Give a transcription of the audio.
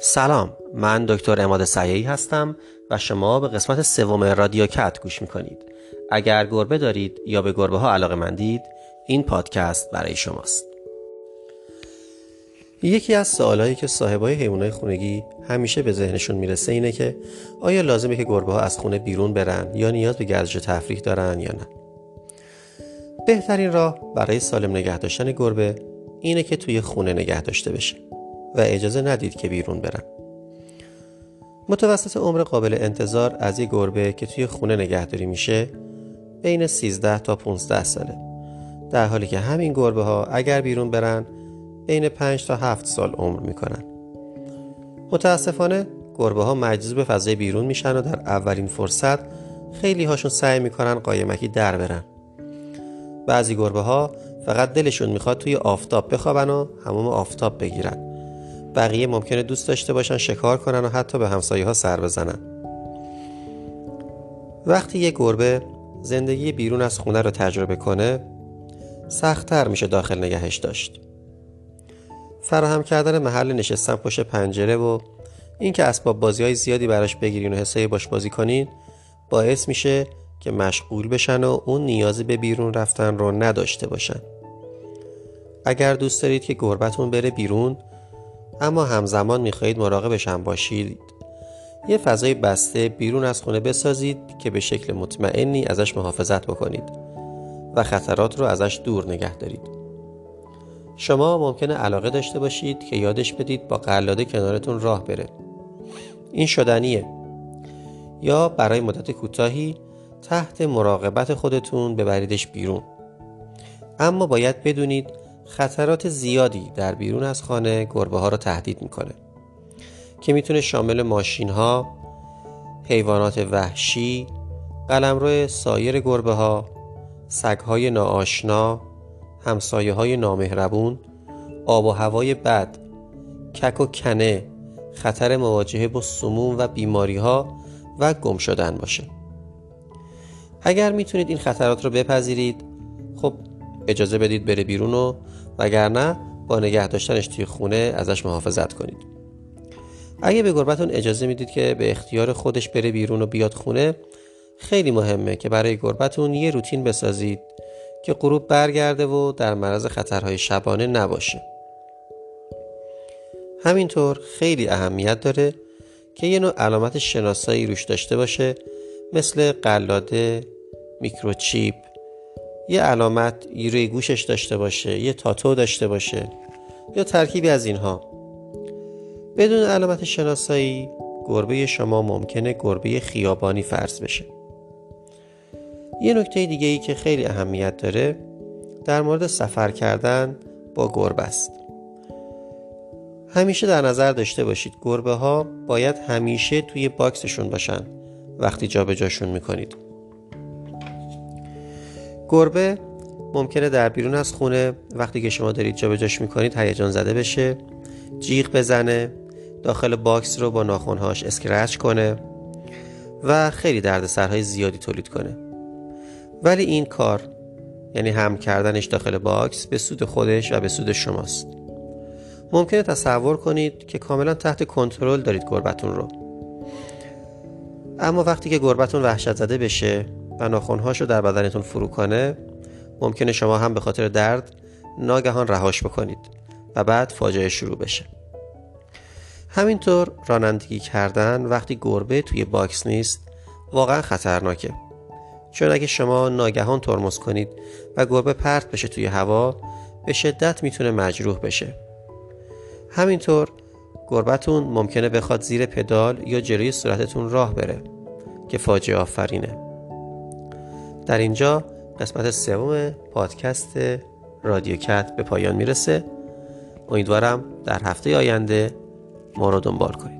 سلام من دکتر اماد سیعی هستم و شما به قسمت سوم رادیو کت گوش می‌کنید. اگر گربه دارید یا به گربه ها علاقه مندید این پادکست برای شماست. یکی از سوالایی که صاحبای حیوانات خونگی همیشه به ذهنشون می‌رسه اینه که آیا لازمه که گربه ها از خونه بیرون برن یا نیاز به گردش تفریح دارن یا نه؟ بهترین راه برای سالم نگه داشتن گربه اینه که توی خونه نگه داشته بشه. و اجازه ندید که بیرون برن متوسط عمر قابل انتظار از یک گربه که توی خونه نگهداری میشه بین 13 تا 15 ساله. در حالی که همین گربه ها اگر بیرون برن بین 5 تا 7 سال عمر می‌کنن. متاسفانه گربه ها مجذوب به فضای بیرون میشن و در اولین فرصت خیلی هاشون سعی می‌کنن قایمکی در برن. بعضی گربه ها فقط دلشون می‌خواد توی آفتاب بخوابن و هموم آفتاب بگیرن. بقیه ممکنه دوست داشته باشن شکار کنن و حتی به همسایه ها سر بزنن. وقتی یه گربه زندگی بیرون از خونه رو تجربه کنه سختتر میشه داخل نگهش داشت. فراهم کردن محل نشستن پشت پنجره و اینکه اسباب بازی های زیادی براش بگیرین و حسایی باش بازی کنین باعث میشه که مشغول بشن و اون نیازی به بیرون رفتن رو نداشته باشن. اگر دوست دارید که گربتون بره بیرون اما همزمان می‌خواهید مراقبش هم باشید. یه فضای بسته بیرون از خونه بسازید که به شکل مطمئنی ازش محافظت بکنید و خطرات رو ازش دور نگه دارید. شما ممکنه علاقه داشته باشید که یادش بدید با قلاده کنارتون راه بره. این شدنیه. یا برای مدت کوتاهی تحت مراقبت خودتون ببریدش بیرون. اما باید بدونید خطرات زیادی در بیرون از خانه گربه ها را تهدید می‌کنه که می‌تونه شامل ماشین ها، حیوانات وحشی، قلمرو سایر گربه ها، سگ های ناآشنا، همسایه های نامهربون، آب و هوای بد، کک و کنه، خطر مواجهه با سموم و بیماری ها و گم شدن باشه. اگر می‌تونید این خطرات رو بپذیرید خب اجازه بدید بره بیرون و وگرنه با نگه داشتنش توی خونه ازش محافظت کنید. اگه به گربتون اجازه می‌دید که به اختیار خودش بره بیرون و بیاد خونه خیلی مهمه که برای گربتون یه روتین بسازید که غروب برگرده و در معرض خطرهای شبانه نباشه. همینطور خیلی اهمیت داره که یه نوع علامت شناسایی روش داشته باشه مثل قلاده، میکروچیپ یه علامت روی گوشش داشته باشه یه تاتو داشته باشه یا ترکیبی از اینها. بدون علامت شناسایی گربه شما ممکنه گربه خیابانی فرض بشه. یه نکته دیگه ای که خیلی اهمیت داره در مورد سفر کردن با گربه است. همیشه در نظر داشته باشید گربه ها باید همیشه توی box شون باشن. وقتی جابجاشون می‌کنید. گربه ممکنه در بیرون از خونه وقتی که شما دارید جابجاش می‌کنید هیجان زده بشه جیغ بزنه داخل box رو با ناخونهاش scratch کنه و خیلی دردسرهای زیادی تولید کنه. ولی این کار یعنی هم کردنش داخل باکس به سود خودش و به سود شماست. ممکنه تصور کنید که کاملا تحت کنترل دارید گربتون رو. اما وقتی که گربتون وحشت زده بشه و ناخونهاش در بدنتون فرو کنه ممکنه شما هم به خاطر درد ناگهان رهاش بکنید و بعد فاجعه شروع بشه. همینطور رانندگی کردن وقتی گربه توی box نیست واقعا خطرناکه. چون اگه شما ناگهان ترمز کنید و گربه پرت بشه توی هوا به شدت می‌تونه مجروح بشه. همینطور گربتون ممکنه بخواد زیر پدال یا جلوی صورتتون راه بره که فاجعه آفرینه. در اینجا قسمت سوم پادکست رادیو کت به پایان می‌رسه. امیدوارم در هفته آینده ما رو دنبال کنید.